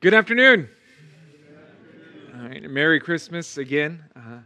Good afternoon. All right, Merry Christmas again. Uh,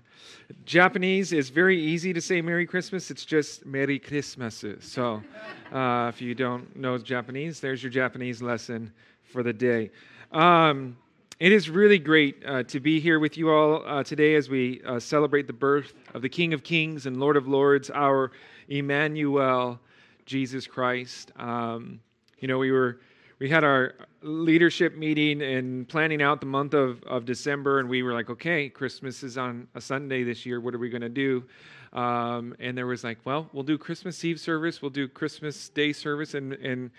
Japanese is very easy to say Merry Christmas. It's just Merry Christmas. So, uh, if you don't know Japanese, there's your Japanese lesson for the day. Um, it is really great uh, to be here with you all uh, today as we uh, celebrate the birth of the King of Kings and Lord of Lords, our Emmanuel, Jesus Christ. Um, you know, we were we had our leadership meeting and planning out the month of, of December, and we were like, okay, Christmas is on a Sunday this year. What are we going to do? Um, and there was like, well, we'll do Christmas Eve service, we'll do Christmas Day service, and and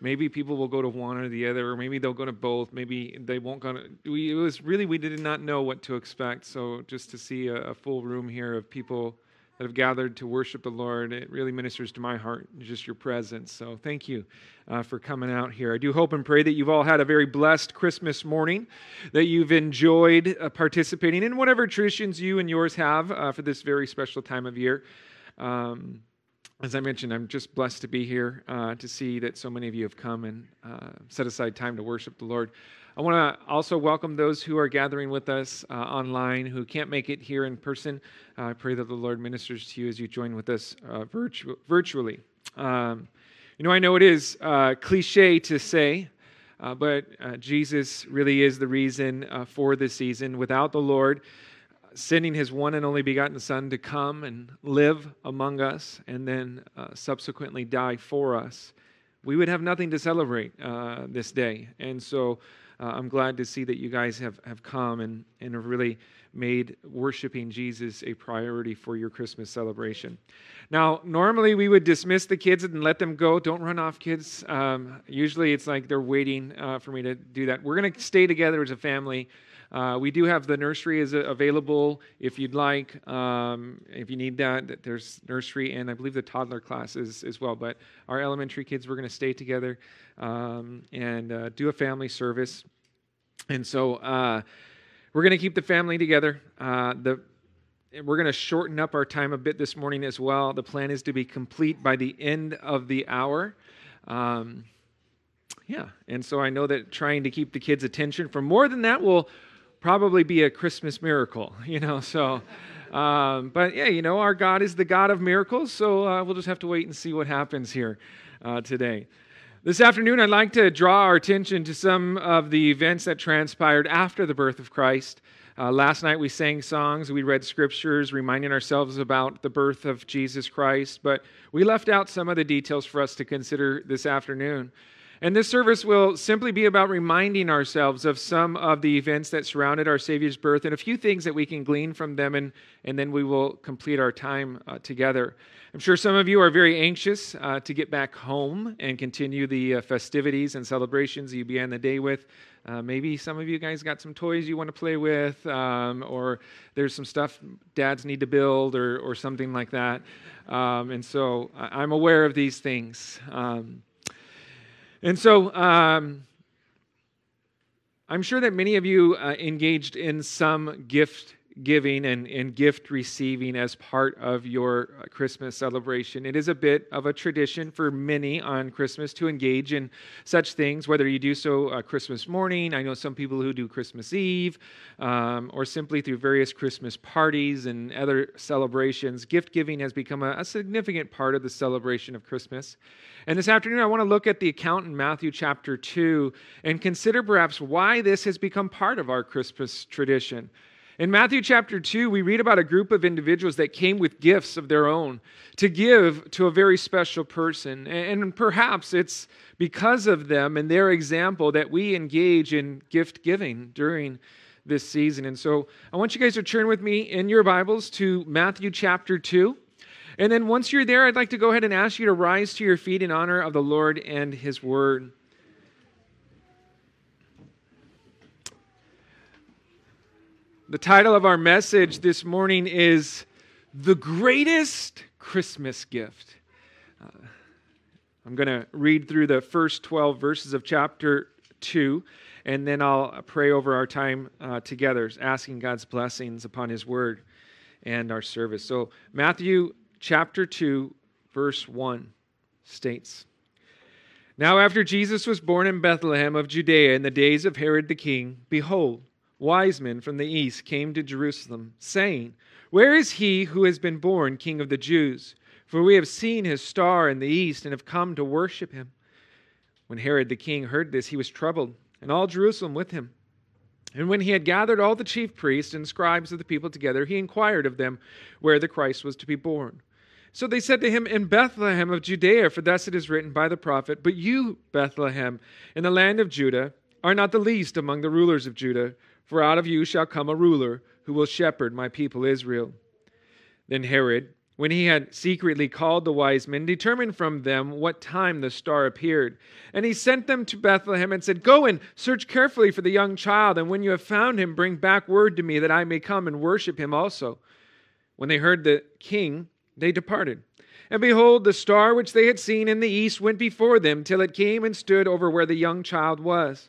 maybe people will go to one or the other, or maybe they'll go to both. Maybe they won't go to. We, it was really we did not know what to expect. So just to see a, a full room here of people that have gathered to worship the Lord. It really ministers to my heart, just your presence. So thank you uh, for coming out here. I do hope and pray that you've all had a very blessed Christmas morning, that you've enjoyed uh, participating in whatever traditions you and yours have uh, for this very special time of year. Um, as I mentioned, I'm just blessed to be here uh, to see that so many of you have come and uh, set aside time to worship the Lord. I want to also welcome those who are gathering with us uh, online who can't make it here in person. Uh, I pray that the Lord ministers to you as you join with us uh, virtu- virtually. Um, you know, I know it is uh, cliche to say, uh, but uh, Jesus really is the reason for this season. Without the Lord, sending his one and only begotten Son to come and live among us and then subsequently die for us, we would have nothing to celebrate this day. And so, uh, I'm glad to see that you guys have, have come and, and have really made worshiping Jesus a priority for your Christmas celebration. Now, normally we would dismiss the kids and let them go. Don't run off, kids. Um, usually it's like they're waiting uh, for me to do that. We're going to stay together as a family. Uh, we do have the nursery is available if you'd like. Um, if you need that, there's nursery and I believe the toddler classes as well. But our elementary kids, we're going to stay together um, and uh, do a family service. And so uh, we're going to keep the family together. Uh, the we're going to shorten up our time a bit this morning as well. The plan is to be complete by the end of the hour. Um, yeah, and so I know that trying to keep the kids' attention for more than that will probably be a Christmas miracle, you know. So, um, but yeah, you know, our God is the God of miracles, so uh, we'll just have to wait and see what happens here uh, today. This afternoon, I'd like to draw our attention to some of the events that transpired after the birth of Christ. Uh, last night, we sang songs, we read scriptures, reminding ourselves about the birth of Jesus Christ, but we left out some of the details for us to consider this afternoon. And this service will simply be about reminding ourselves of some of the events that surrounded our Savior's birth and a few things that we can glean from them, and, and then we will complete our time uh, together. I'm sure some of you are very anxious uh, to get back home and continue the uh, festivities and celebrations you began the day with. Uh, maybe some of you guys got some toys you want to play with, um, or there's some stuff dads need to build, or, or something like that. Um, and so I'm aware of these things. Um, and so um, I'm sure that many of you uh, engaged in some gift giving and, and gift receiving as part of your uh, Christmas celebration. It is a bit of a tradition for many on Christmas to engage in such things, whether you do so uh, Christmas morning. I know some people who do Christmas Eve, um, or simply through various Christmas parties and other celebrations. Gift giving has become a, a significant part of the celebration of Christmas. And this afternoon, I want to look at the account in Matthew chapter 2 and consider perhaps why this has become part of our Christmas tradition. In Matthew chapter 2, we read about a group of individuals that came with gifts of their own to give to a very special person. And perhaps it's because of them and their example that we engage in gift giving during this season. And so I want you guys to turn with me in your Bibles to Matthew chapter 2. And then once you're there, I'd like to go ahead and ask you to rise to your feet in honor of the Lord and his word. The title of our message this morning is The Greatest Christmas Gift. Uh, I'm going to read through the first 12 verses of chapter 2, and then I'll pray over our time uh, together, asking God's blessings upon His word and our service. So, Matthew chapter 2, verse 1 states Now, after Jesus was born in Bethlehem of Judea in the days of Herod the king, behold, wise men from the east came to Jerusalem, saying, Where is he who has been born king of the Jews? For we have seen his star in the east and have come to worship him. When Herod the king heard this, he was troubled, and all Jerusalem with him. And when he had gathered all the chief priests and scribes of the people together, he inquired of them where the Christ was to be born. So they said to him, In Bethlehem of Judea, for thus it is written by the prophet, But you, Bethlehem, in the land of Judah, are not the least among the rulers of Judah, for out of you shall come a ruler who will shepherd my people Israel. Then Herod, when he had secretly called the wise men, determined from them what time the star appeared. And he sent them to Bethlehem and said, Go and search carefully for the young child, and when you have found him, bring back word to me that I may come and worship him also. When they heard the king, they departed. And behold, the star which they had seen in the east went before them till it came and stood over where the young child was.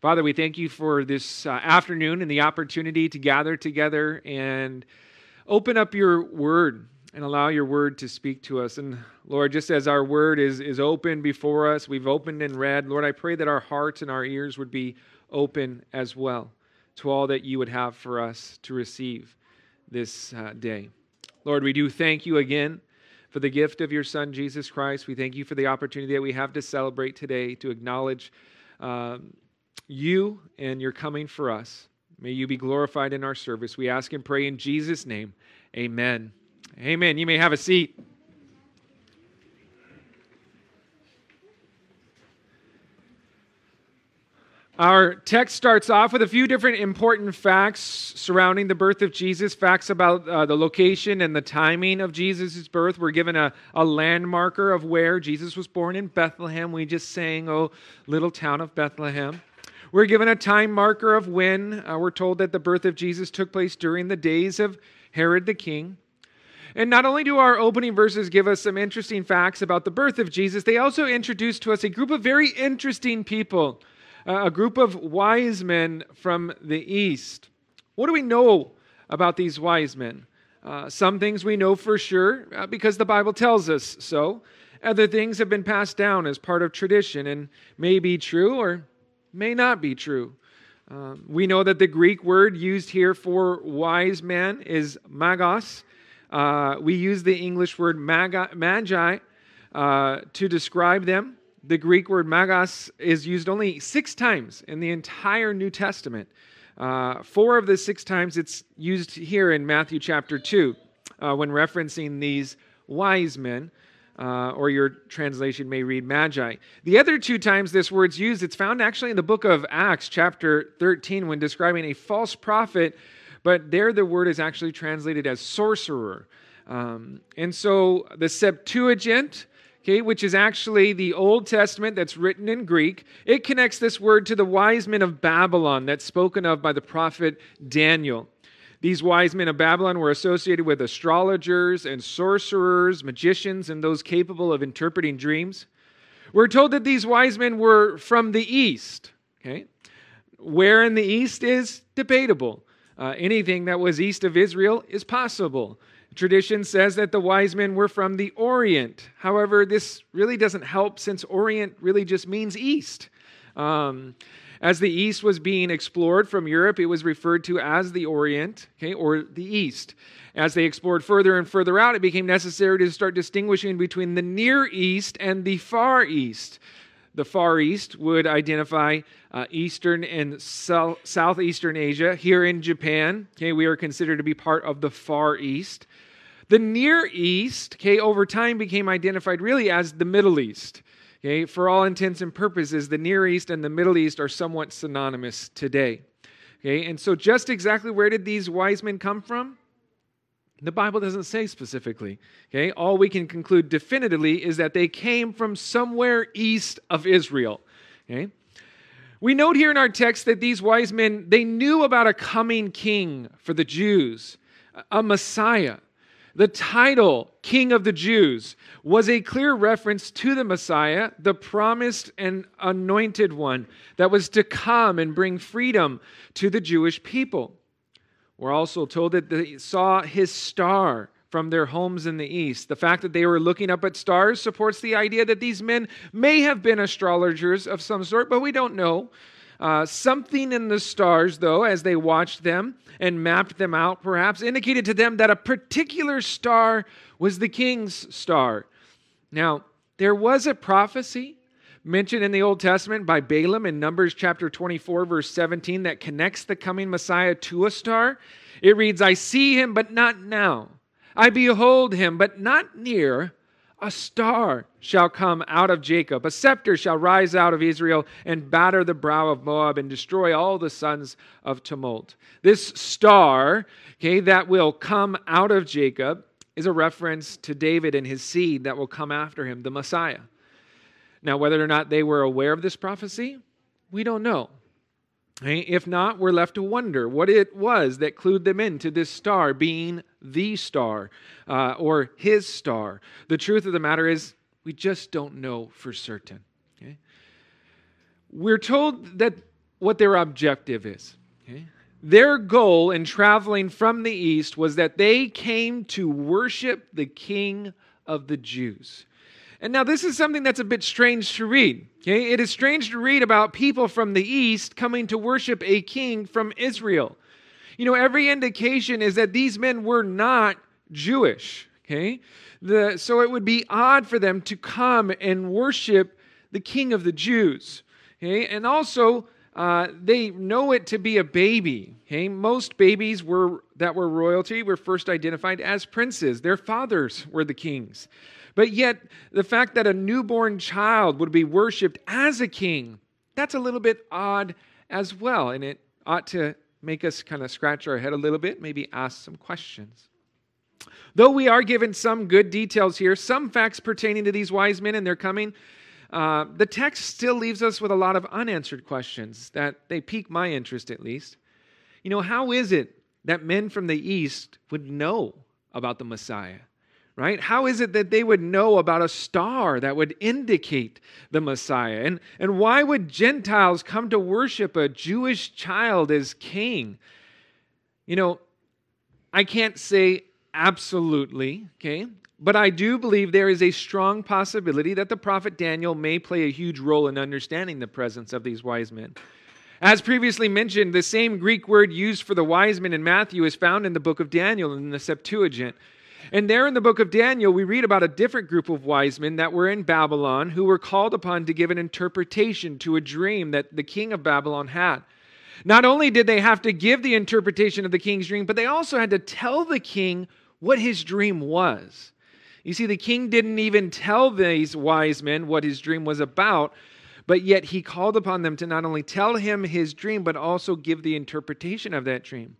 Father, we thank you for this uh, afternoon and the opportunity to gather together and open up your word and allow your word to speak to us. And Lord, just as our word is, is open before us, we've opened and read, Lord, I pray that our hearts and our ears would be open as well to all that you would have for us to receive this uh, day. Lord, we do thank you again for the gift of your Son, Jesus Christ. We thank you for the opportunity that we have to celebrate today, to acknowledge um, you and your coming for us. May you be glorified in our service. We ask and pray in Jesus' name. Amen. Amen. You may have a seat. Our text starts off with a few different important facts surrounding the birth of Jesus, facts about uh, the location and the timing of Jesus' birth. We're given a, a landmarker of where Jesus was born in Bethlehem. We just sang, Oh, little town of Bethlehem. We're given a time marker of when. Uh, we're told that the birth of Jesus took place during the days of Herod the king. And not only do our opening verses give us some interesting facts about the birth of Jesus, they also introduce to us a group of very interesting people a group of wise men from the east. What do we know about these wise men? Uh, some things we know for sure uh, because the Bible tells us so. Other things have been passed down as part of tradition and may be true or may not be true. Um, we know that the Greek word used here for wise man is magos. Uh, we use the English word magi uh, to describe them the Greek word magos is used only six times in the entire New Testament. Uh, four of the six times it's used here in Matthew chapter 2 uh, when referencing these wise men. Uh, or your translation may read magi. The other two times this word's used, it's found actually in the book of Acts, chapter 13, when describing a false prophet, but there the word is actually translated as sorcerer. Um, and so the Septuagint, okay, which is actually the Old Testament that's written in Greek. It connects this word to the wise men of Babylon that's spoken of by the prophet Daniel. These wise men of Babylon were associated with astrologers and sorcerers, magicians, and those capable of interpreting dreams. We're told that these wise men were from the east. Okay? Where in the east is debatable. Uh, anything that was east of Israel is possible. Tradition says that the wise men were from the Orient. However, this really doesn't help since Orient really just means east. Um, as the east was being explored from Europe, it was referred to as the Orient, okay, or the east. As they explored further and further out, it became necessary to start distinguishing between the Near East and the Far East. The Far East would identify uh, Eastern and South, Southeastern Asia. Here in Japan, okay, we are considered to be part of the Far East. The Near East, okay, over time became identified really as the Middle East. Okay, for all intents and purposes, the Near East and the Middle East are somewhat synonymous today. Okay, and so just exactly where did these wise men come from? The Bible doesn't say specifically. Okay, all we can conclude definitively is that they came from somewhere east of Israel. Okay, We note here in our text that these wise men, they knew about a coming king for the Jews, a Messiah. The title, King of the Jews, was a clear reference to the Messiah, the promised and anointed one that was to come and bring freedom to the Jewish people. We're also told that they saw his star from their homes in the east. The fact that they were looking up at stars supports the idea that these men may have been astrologers of some sort, but we don't know. Uh, something in the stars, though, as they watched them and mapped them out, perhaps indicated to them that a particular star was the king's star. Now, there was a prophecy mentioned in the Old Testament by Balaam in Numbers chapter 24, verse 17, that connects the coming Messiah to a star. It reads, I see him, but not now. I behold him, but not near. A star shall come out of Jacob, a scepter shall rise out of Israel and batter the brow of Moab and destroy all the sons of tumult. This star, okay, that will come out of Jacob is a reference to David and his seed that will come after him, the Messiah. Now, whether or not they were aware of this prophecy, we don't know. If not, we're left to wonder what it was that clued them into this star being the star uh, or his star. The truth of the matter is, we just don't know for certain. Okay? We're told that what their objective is. Okay? Their goal in traveling from the east was that they came to worship the King of the Jews. And now this is something that's a bit strange to read. Okay? It is strange to read about people from the east coming to worship a king from Israel. You know, every indication is that these men were not Jewish. Okay? The, so it would be odd for them to come and worship the king of the Jews. Okay? And also, uh, they know it to be a baby. Okay? Most babies were that were royalty were first identified as princes. Their fathers were the kings. But yet, the fact that a newborn child would be worshiped as a king, that's a little bit odd as well. And it ought to make us kind of scratch our head a little bit, maybe ask some questions. Though we are given some good details here, some facts pertaining to these wise men and their coming, uh, the text still leaves us with a lot of unanswered questions that they pique my interest at least. You know, how is it that men from the east would know about the Messiah? Right? How is it that they would know about a star that would indicate the Messiah? And, and why would Gentiles come to worship a Jewish child as king? You know, I can't say absolutely, okay? But I do believe there is a strong possibility that the prophet Daniel may play a huge role in understanding the presence of these wise men. As previously mentioned, the same Greek word used for the wise men in Matthew is found in the book of Daniel in the Septuagint. And there in the book of Daniel, we read about a different group of wise men that were in Babylon who were called upon to give an interpretation to a dream that the king of Babylon had. Not only did they have to give the interpretation of the king's dream, but they also had to tell the king what his dream was. You see, the king didn't even tell these wise men what his dream was about, but yet he called upon them to not only tell him his dream, but also give the interpretation of that dream.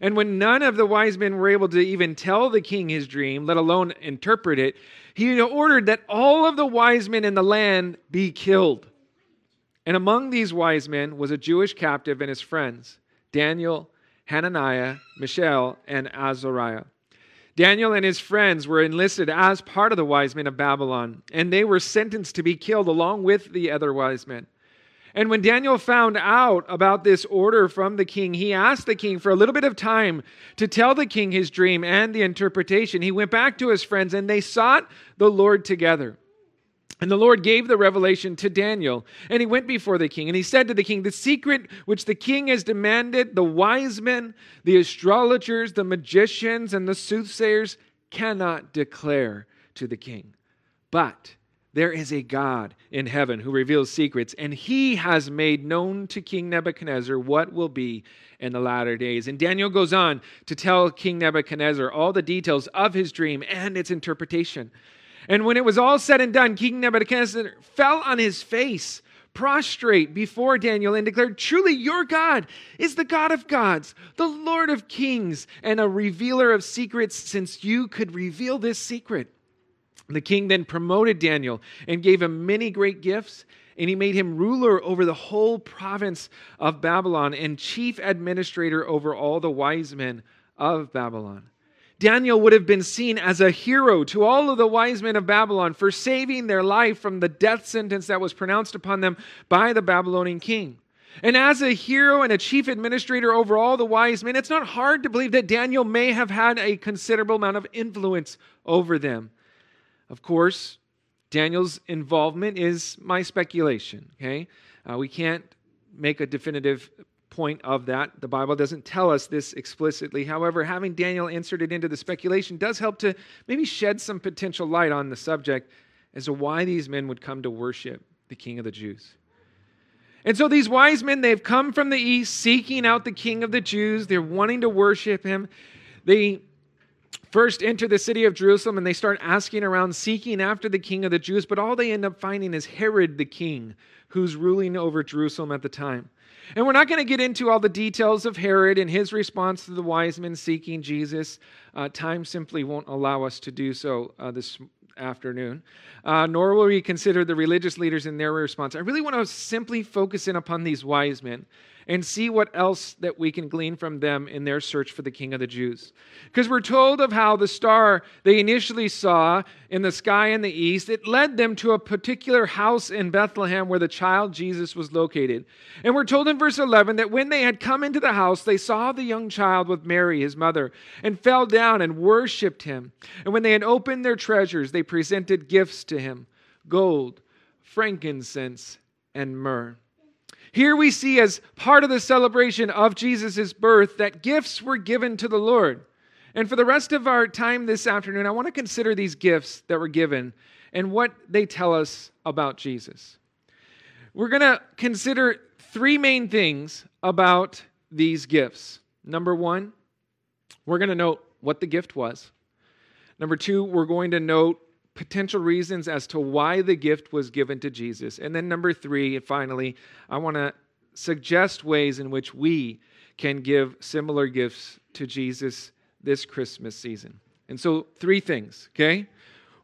And when none of the wise men were able to even tell the king his dream, let alone interpret it, he ordered that all of the wise men in the land be killed. And among these wise men was a Jewish captive and his friends Daniel, Hananiah, Mishael, and Azariah. Daniel and his friends were enlisted as part of the wise men of Babylon, and they were sentenced to be killed along with the other wise men. And when Daniel found out about this order from the king, he asked the king for a little bit of time to tell the king his dream and the interpretation. He went back to his friends and they sought the Lord together. And the Lord gave the revelation to Daniel, and he went before the king, and he said to the king, The secret which the king has demanded, the wise men, the astrologers, the magicians, and the soothsayers cannot declare to the king. But there is a God in heaven who reveals secrets, and he has made known to King Nebuchadnezzar what will be in the latter days. And Daniel goes on to tell King Nebuchadnezzar all the details of his dream and its interpretation. And when it was all said and done, King Nebuchadnezzar fell on his face, prostrate before Daniel, and declared, Truly, your God is the God of gods, the Lord of kings, and a revealer of secrets, since you could reveal this secret. The king then promoted Daniel and gave him many great gifts and he made him ruler over the whole province of Babylon and chief administrator over all the wise men of Babylon. Daniel would have been seen as a hero to all of the wise men of Babylon for saving their life from the death sentence that was pronounced upon them by the Babylonian king. And as a hero and a chief administrator over all the wise men, it's not hard to believe that Daniel may have had a considerable amount of influence over them. Of course, Daniel's involvement is my speculation, okay? Uh, we can't make a definitive point of that. The Bible doesn't tell us this explicitly. However, having Daniel inserted into the speculation does help to maybe shed some potential light on the subject as to why these men would come to worship the King of the Jews. And so these wise men, they've come from the east seeking out the king of the Jews. They're wanting to worship him. They first enter the city of Jerusalem and they start asking around, seeking after the king of the Jews. But all they end up finding is Herod the king, who's ruling over Jerusalem at the time. And we're not going to get into all the details of Herod and his response to the wise men seeking Jesus. Uh, time simply won't allow us to do so uh, this afternoon, uh, nor will we consider the religious leaders in their response. I really want to simply focus in upon these wise men and see what else that we can glean from them in their search for the King of the Jews. Because we're told of how the star they initially saw in the sky in the east, it led them to a particular house in Bethlehem where the child Jesus was located. And we're told in verse 11 that when they had come into the house, they saw the young child with Mary, his mother, and fell down and worshiped him. And when they had opened their treasures, they presented gifts to him gold, frankincense, and myrrh. Here we see, as part of the celebration of Jesus' birth, that gifts were given to the Lord. And for the rest of our time this afternoon, I want to consider these gifts that were given and what they tell us about Jesus. We're going to consider three main things about these gifts. Number one, we're going to note what the gift was. Number two, we're going to note potential reasons as to why the gift was given to Jesus. And then, number three, and finally, I want to suggest ways in which we can give similar gifts to Jesus this Christmas season. And so, three things, okay?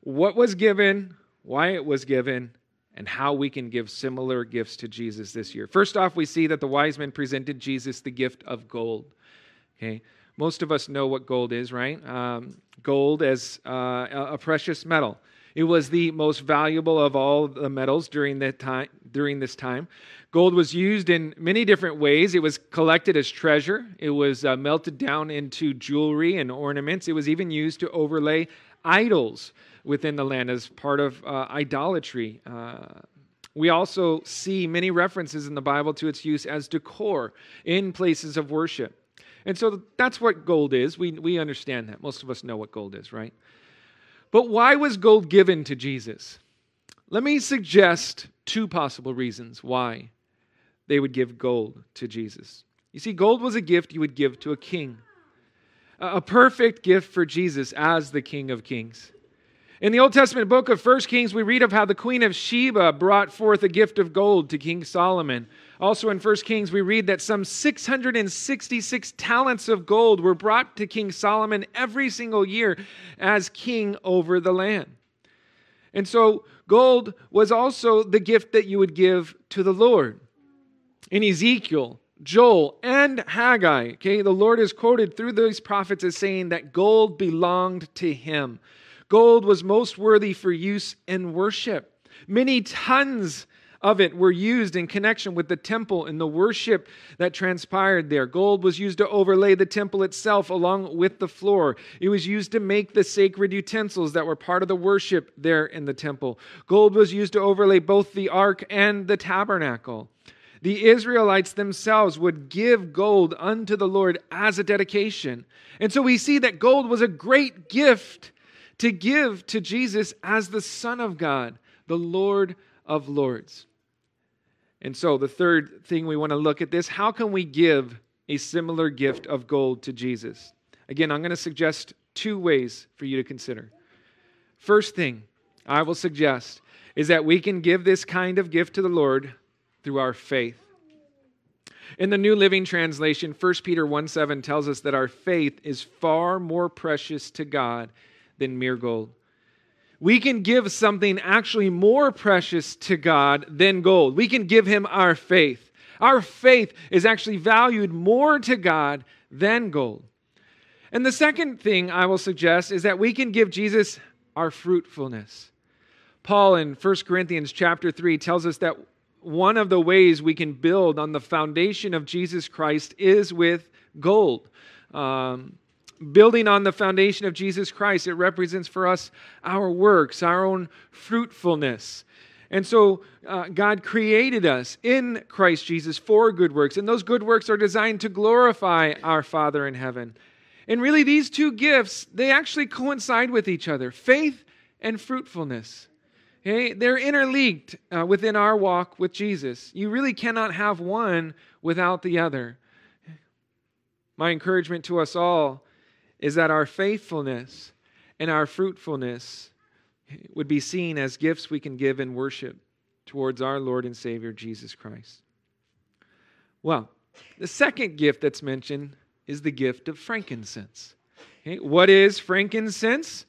What was given, why it was given, and how we can give similar gifts to Jesus this year. First off, we see that the wise men presented Jesus the gift of gold. Okay, most of us know what gold is, right? Um, gold as uh, a precious metal. It was the most valuable of all the metals during that time. During this time, gold was used in many different ways. It was collected as treasure. It was uh, melted down into jewelry and ornaments. It was even used to overlay idols within the land as part of uh, idolatry. Uh, we also see many references in the Bible to its use as decor in places of worship. And so that's what gold is. We, we understand that. Most of us know what gold is, right? But why was gold given to Jesus? Let me suggest two possible reasons why they would give gold to Jesus. You see, gold was a gift you would give to a king, a perfect gift for Jesus as the King of Kings. In the Old Testament book of 1 Kings, we read of how the Queen of Sheba brought forth a gift of gold to King Solomon. Also in 1 Kings, we read that some 666 talents of gold were brought to King Solomon every single year as king over the land. And so, gold was also the gift that you would give to the Lord. In Ezekiel, Joel, and Haggai, okay, the Lord is quoted through these prophets as saying that gold belonged to him. Gold was most worthy for use in worship. Many tons of it were used in connection with the temple and the worship that transpired there. Gold was used to overlay the temple itself along with the floor. It was used to make the sacred utensils that were part of the worship there in the temple. Gold was used to overlay both the ark and the tabernacle. The Israelites themselves would give gold unto the Lord as a dedication. And so we see that gold was a great gift to give to Jesus as the Son of God, the Lord of Lords. And so, the third thing we want to look at this how can we give a similar gift of gold to Jesus? Again, I'm going to suggest two ways for you to consider. First thing I will suggest is that we can give this kind of gift to the Lord through our faith. In the New Living Translation, 1 Peter 1 7 tells us that our faith is far more precious to God than mere gold. We can give something actually more precious to God than gold. We can give Him our faith. Our faith is actually valued more to God than gold. And the second thing I will suggest is that we can give Jesus our fruitfulness. Paul in 1 Corinthians chapter 3 tells us that one of the ways we can build on the foundation of Jesus Christ is with gold. Um, building on the foundation of Jesus Christ, it represents for us our works, our own fruitfulness. And so uh, God created us in Christ Jesus for good works, and those good works are designed to glorify our Father in heaven. And really, these two gifts, they actually coincide with each other faith and fruitfulness. Okay? They're interlinked uh, within our walk with Jesus. You really cannot have one without the other. My encouragement to us all is that our faithfulness and our fruitfulness would be seen as gifts we can give in worship towards our Lord and Savior Jesus Christ. Well, the second gift that's mentioned is the gift of frankincense. Okay, what is frankincense?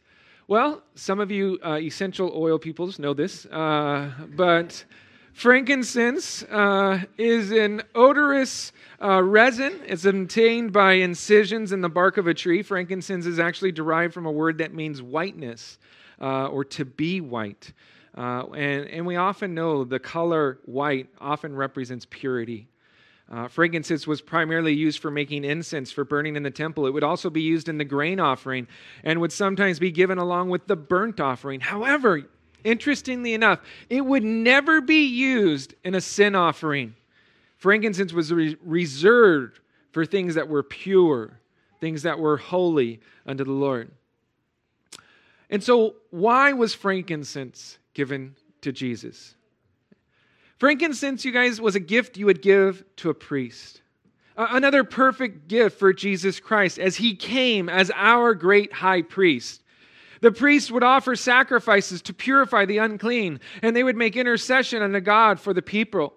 Well, some of you uh, essential oil peoples know this, uh, but frankincense uh, is an odorous uh, resin. It's obtained by incisions in the bark of a tree. Frankincense is actually derived from a word that means whiteness uh, or to be white. Uh, and, and we often know the color white often represents purity. Uh, frankincense was primarily used for making incense for burning in the temple. It would also be used in the grain offering and would sometimes be given along with the burnt offering. However, interestingly enough, it would never be used in a sin offering. Frankincense was re- reserved for things that were pure, things that were holy unto the Lord. And so, why was frankincense given to Jesus? Frankincense, you guys, was a gift you would give to a priest. Another perfect gift for Jesus Christ as he came as our great high priest. The priests would offer sacrifices to purify the unclean, and they would make intercession unto God for the people.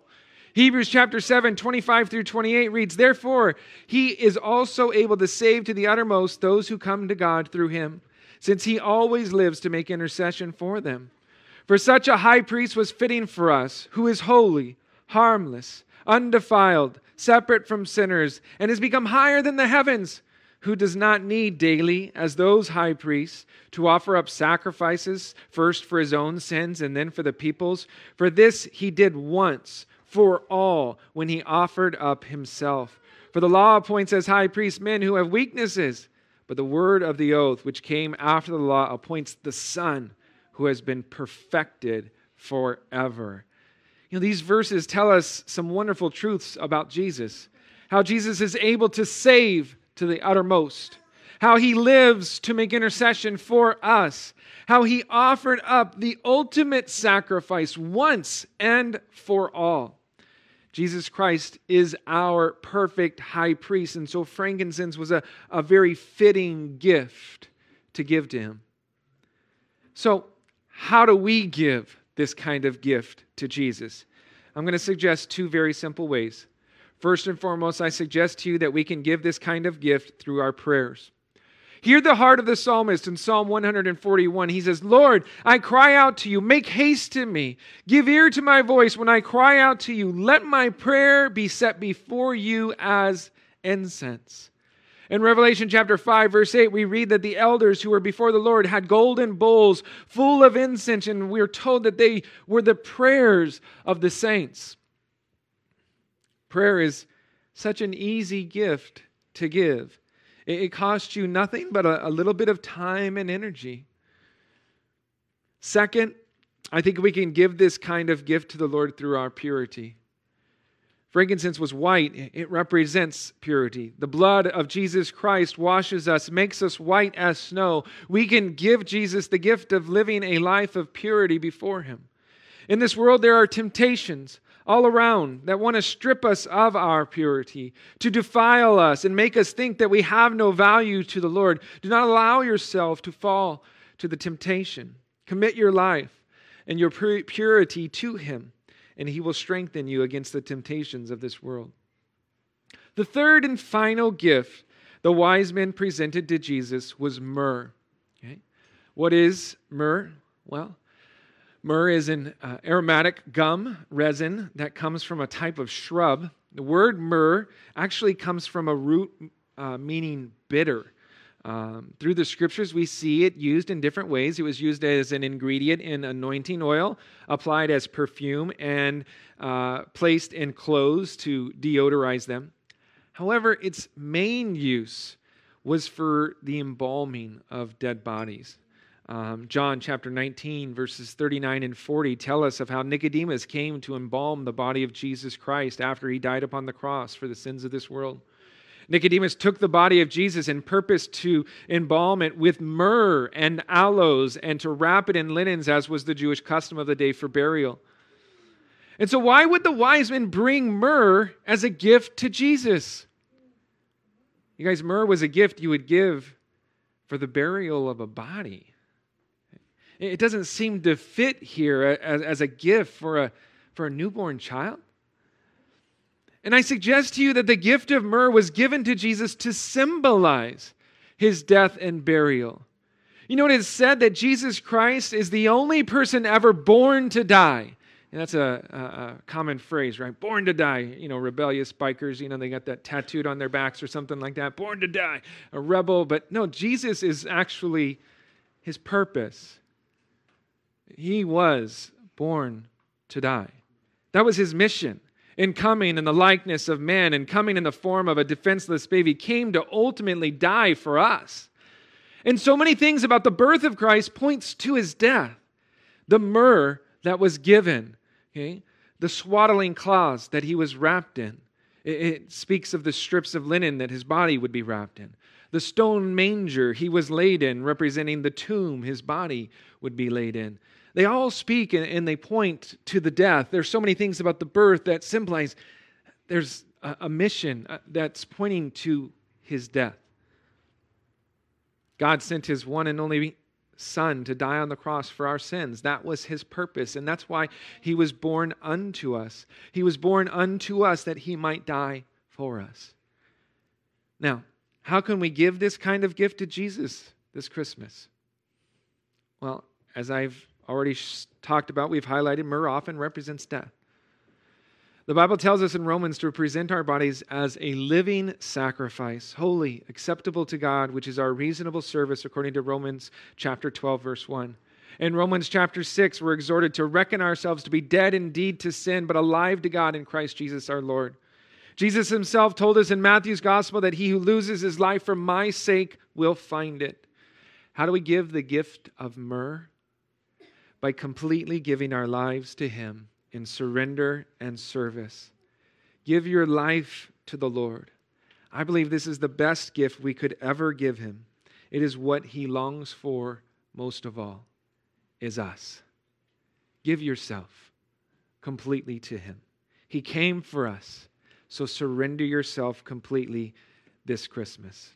Hebrews chapter 7, 25 through 28 reads, Therefore, he is also able to save to the uttermost those who come to God through him since he always lives to make intercession for them. For such a high priest was fitting for us, who is holy, harmless, undefiled, separate from sinners, and has become higher than the heavens, who does not need daily, as those high priests, to offer up sacrifices, first for his own sins and then for the people's. For this he did once for all when he offered up himself. For the law appoints as high priests men who have weaknesses but the word of the oath, which came after the law, appoints the Son who has been perfected forever. You know, these verses tell us some wonderful truths about Jesus. How Jesus is able to save to the uttermost. How he lives to make intercession for us. How he offered up the ultimate sacrifice once and for all. Jesus Christ is our perfect high priest. And so frankincense was a, a very fitting gift to give to him. So, how do we give this kind of gift to Jesus? I'm going to suggest two very simple ways. First and foremost, I suggest to you that we can give this kind of gift through our prayers. Hear the heart of the psalmist in Psalm 141. He says, Lord, I cry out to you. Make haste to me. Give ear to my voice when I cry out to you. Let my prayer be set before you as incense. In Revelation chapter 5, verse 8, we read that the elders who were before the Lord had golden bowls full of incense, and we are told that they were the prayers of the saints. Prayer is such an easy gift to give. It, costs you nothing but a, a little bit of time and energy. Second, I think we can give this kind of gift to the Lord through our purity. Frankincense was white. It represents purity. The blood of Jesus Christ washes us, makes us white as snow. We can give Jesus the gift of living a life of purity before Him. In this world, there are temptations all around that want to strip us of our purity, to defile us and make us think that we have no value to the Lord. Do not allow yourself to fall to the temptation. Commit your life and your purity to Him, and He will strengthen you against the temptations of this world. The third and final gift the wise men presented to Jesus was myrrh. Okay? What is myrrh? Well, myrrh is an uh, aromatic gum resin that comes from a type of shrub. The word myrrh actually comes from a root uh, meaning bitter. Um, through the scriptures, we see it used in different ways. It was used as an ingredient in anointing oil, applied as perfume, and uh, placed in clothes to deodorize them. However, its main use was for the embalming of dead bodies. Um, John chapter 19, verses 39 and 40 tell us of how Nicodemus came to embalm the body of Jesus Christ after he died upon the cross for the sins of this world. Nicodemus took the body of Jesus and purposed to embalm it with myrrh and aloes and to wrap it in linens, as was the Jewish custom of the day for burial. And so, why would the wise men bring myrrh as a gift to Jesus? You guys, myrrh was a gift you would give for the burial of a body. It doesn't seem to fit here as, as a gift for a, for a newborn child. And I suggest to you that the gift of myrrh was given to Jesus to symbolize his death and burial. You know, it is said that Jesus Christ is the only person ever born to die. And that's a, a, a, common phrase, right? Born to die. You know, rebellious bikers, you know, they got that tattooed on their backs or something like that. Born to die. A rebel. But no, Jesus is actually his purpose. He was born to die. That was his mission in coming in the likeness of man and coming in the form of a defenseless baby, came to ultimately die for us. And so many things about the birth of Christ points to his death. The myrrh that was given, okay? the swaddling cloths that he was wrapped in. It, it speaks of the strips of linen that his body would be wrapped in. The stone manger he was laid in, representing the tomb his body would be laid in. They all speak and, and they point to the death. There's so many things about the birth that symbolize there's a, a mission uh, that's pointing to his death. God sent his one and only Son to die on the cross for our sins. That was his purpose, and that's why he was born unto us. He was born unto us that he might die for us. Now, how can we give this kind of gift to Jesus this Christmas? Well, as I've already talked about, we've highlighted, myrrh often represents death. The Bible tells us in Romans to present our bodies as a living sacrifice, holy, acceptable to God, which is our reasonable service, according to Romans chapter 12, verse 1. In Romans chapter 6, we're exhorted to reckon ourselves to be dead indeed to sin, but alive to God in Christ Jesus our Lord. Jesus himself told us in Matthew's gospel that he who loses his life for my sake will find it. How do we give the gift of myrrh? By completely giving our lives to Him in surrender and service. Give your life to the Lord. I believe this is the best gift we could ever give Him. It is what He longs for most of all, is us. Give yourself completely to Him. He came for us, so surrender yourself completely this Christmas.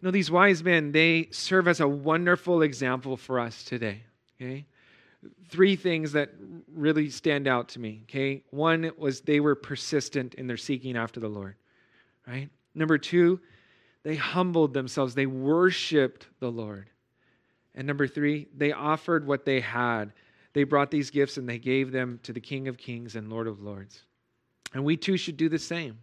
You know, these wise men, they serve as a wonderful example for us today. Okay? Three things that really stand out to me. Okay. One was they were persistent in their seeking after the Lord, right? Number two, they humbled themselves, they worshiped the Lord. And number three, they offered what they had. They brought these gifts and they gave them to the King of Kings and Lord of Lords. And we too should do the same.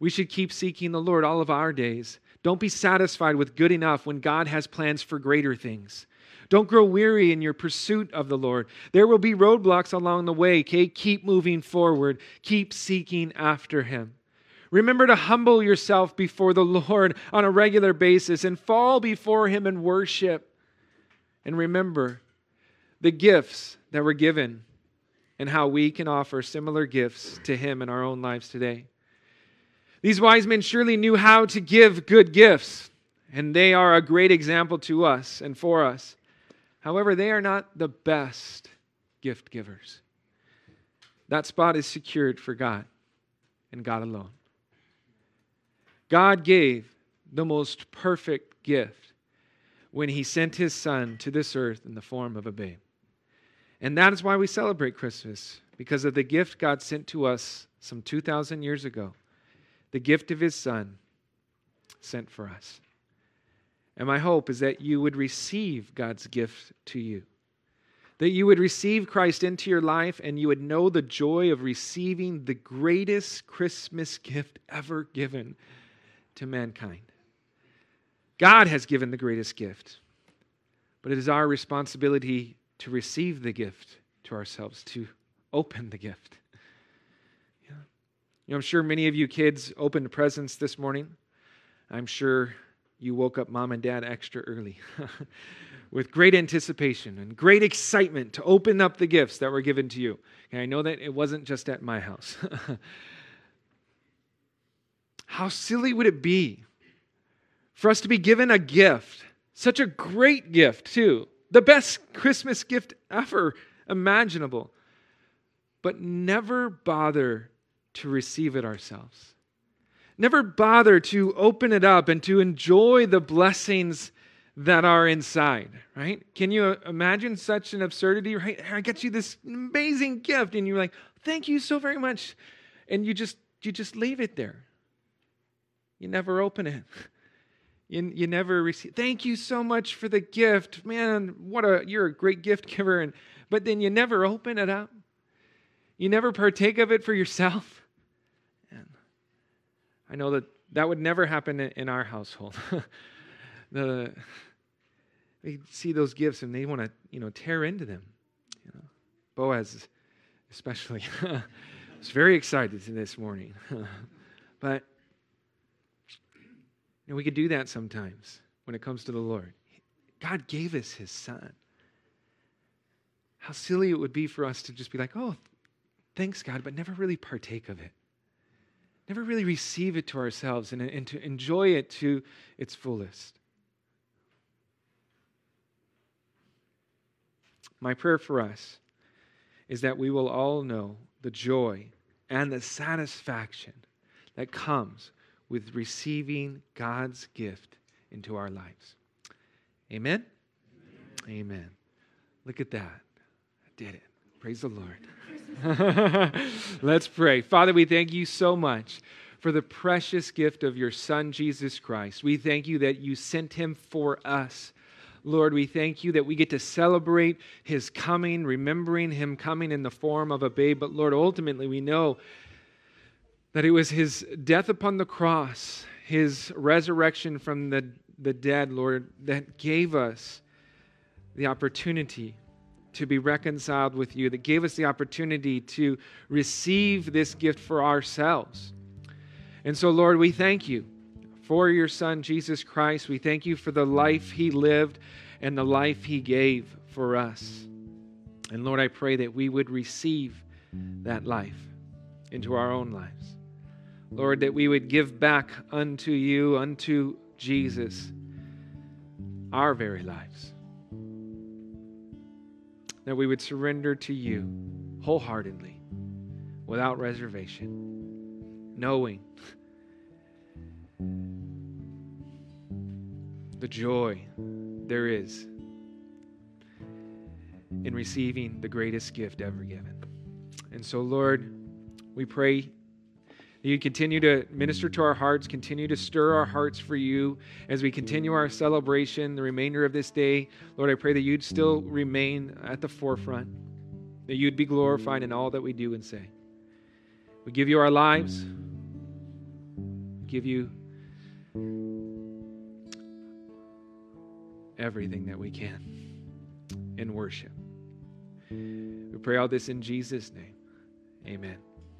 We should keep seeking the Lord all of our days. Don't be satisfied with good enough when God has plans for greater things. Don't grow weary in your pursuit of the Lord. There will be roadblocks along the way, okay? Keep moving forward, keep seeking after Him. Remember to humble yourself before the Lord on a regular basis and fall before Him in worship. And remember the gifts that were given and how we can offer similar gifts to Him in our own lives today. These wise men surely knew how to give good gifts, and they are a great example to us and for us. However, they are not the best gift givers. That spot is secured for God and God alone. God gave the most perfect gift when he sent his son to this earth in the form of a babe. And that is why we celebrate Christmas, because of the gift God sent to us some 2,000 years ago the gift of his son sent for us. And my hope is that you would receive God's gift to you. that you would receive Christ into your life and you would know the joy of receiving the greatest Christmas gift ever given to mankind. God has given the greatest gift, but it is our responsibility to receive the gift to ourselves, to open the gift. You know, I'm sure many of you kids opened presents this morning. I'm sure you woke up mom and dad extra early with great anticipation and great excitement to open up the gifts that were given to you. And I know that it wasn't just at my house. How silly would it be for us to be given a gift, such a great gift, too, the best Christmas gift ever imaginable, but never bother to receive it ourselves? Never bother to open it up and to enjoy the blessings that are inside, right? Can you uh, imagine such an absurdity, right? I get you this amazing gift and you're like, "Thank you so very much." And you just you just leave it there. You never open it. You, you never receive. Thank you so much for the gift. Man, what a you're a great gift giver and but then you never open it up. You never partake of it for yourself. I know that that would never happen in our household. the they see those gifts and they want to you know tear into them. You know, Boaz, especially, was very excited this morning. but you know, we could do that sometimes when it comes to the Lord. God gave us His Son. How silly it would be for us to just be like, "Oh, thanks God," but never really partake of it never really receive it to ourselves and, and to enjoy it to its fullest. My prayer for us is that we will all know the joy and the satisfaction that comes with receiving God's gift into our lives. Amen? Amen. Amen. Look at that. I did it. Praise the Lord. Let's pray. Father, we thank you so much for the precious gift of your Son, Jesus Christ. We thank you that you sent him for us Lord, we thank you that we get to celebrate his coming, remembering him coming in the form of a babe. But Lord, ultimately, we know that it was his death upon the cross, his resurrection from the, the dead, Lord, that gave us the opportunity to be reconciled with you, that gave us the opportunity to receive this gift for ourselves. And so, Lord, we thank you for your Son, Jesus Christ. We thank you for the life he lived and the life he gave for us. And Lord, I pray that we would receive that life into our own lives. Lord, that we would give back unto you, unto Jesus, our very lives. That we would surrender to you wholeheartedly, without reservation, knowing the joy there is in receiving the greatest gift ever given. And so, Lord, we pray you continue to minister to our hearts, continue to stir our hearts for you as we continue our celebration the remainder of this day. Lord, I pray that you'd still remain at the forefront, that you'd be glorified in all that we do and say. We give you our lives, give you everything that we can in worship. We pray all this in Jesus' name. Amen.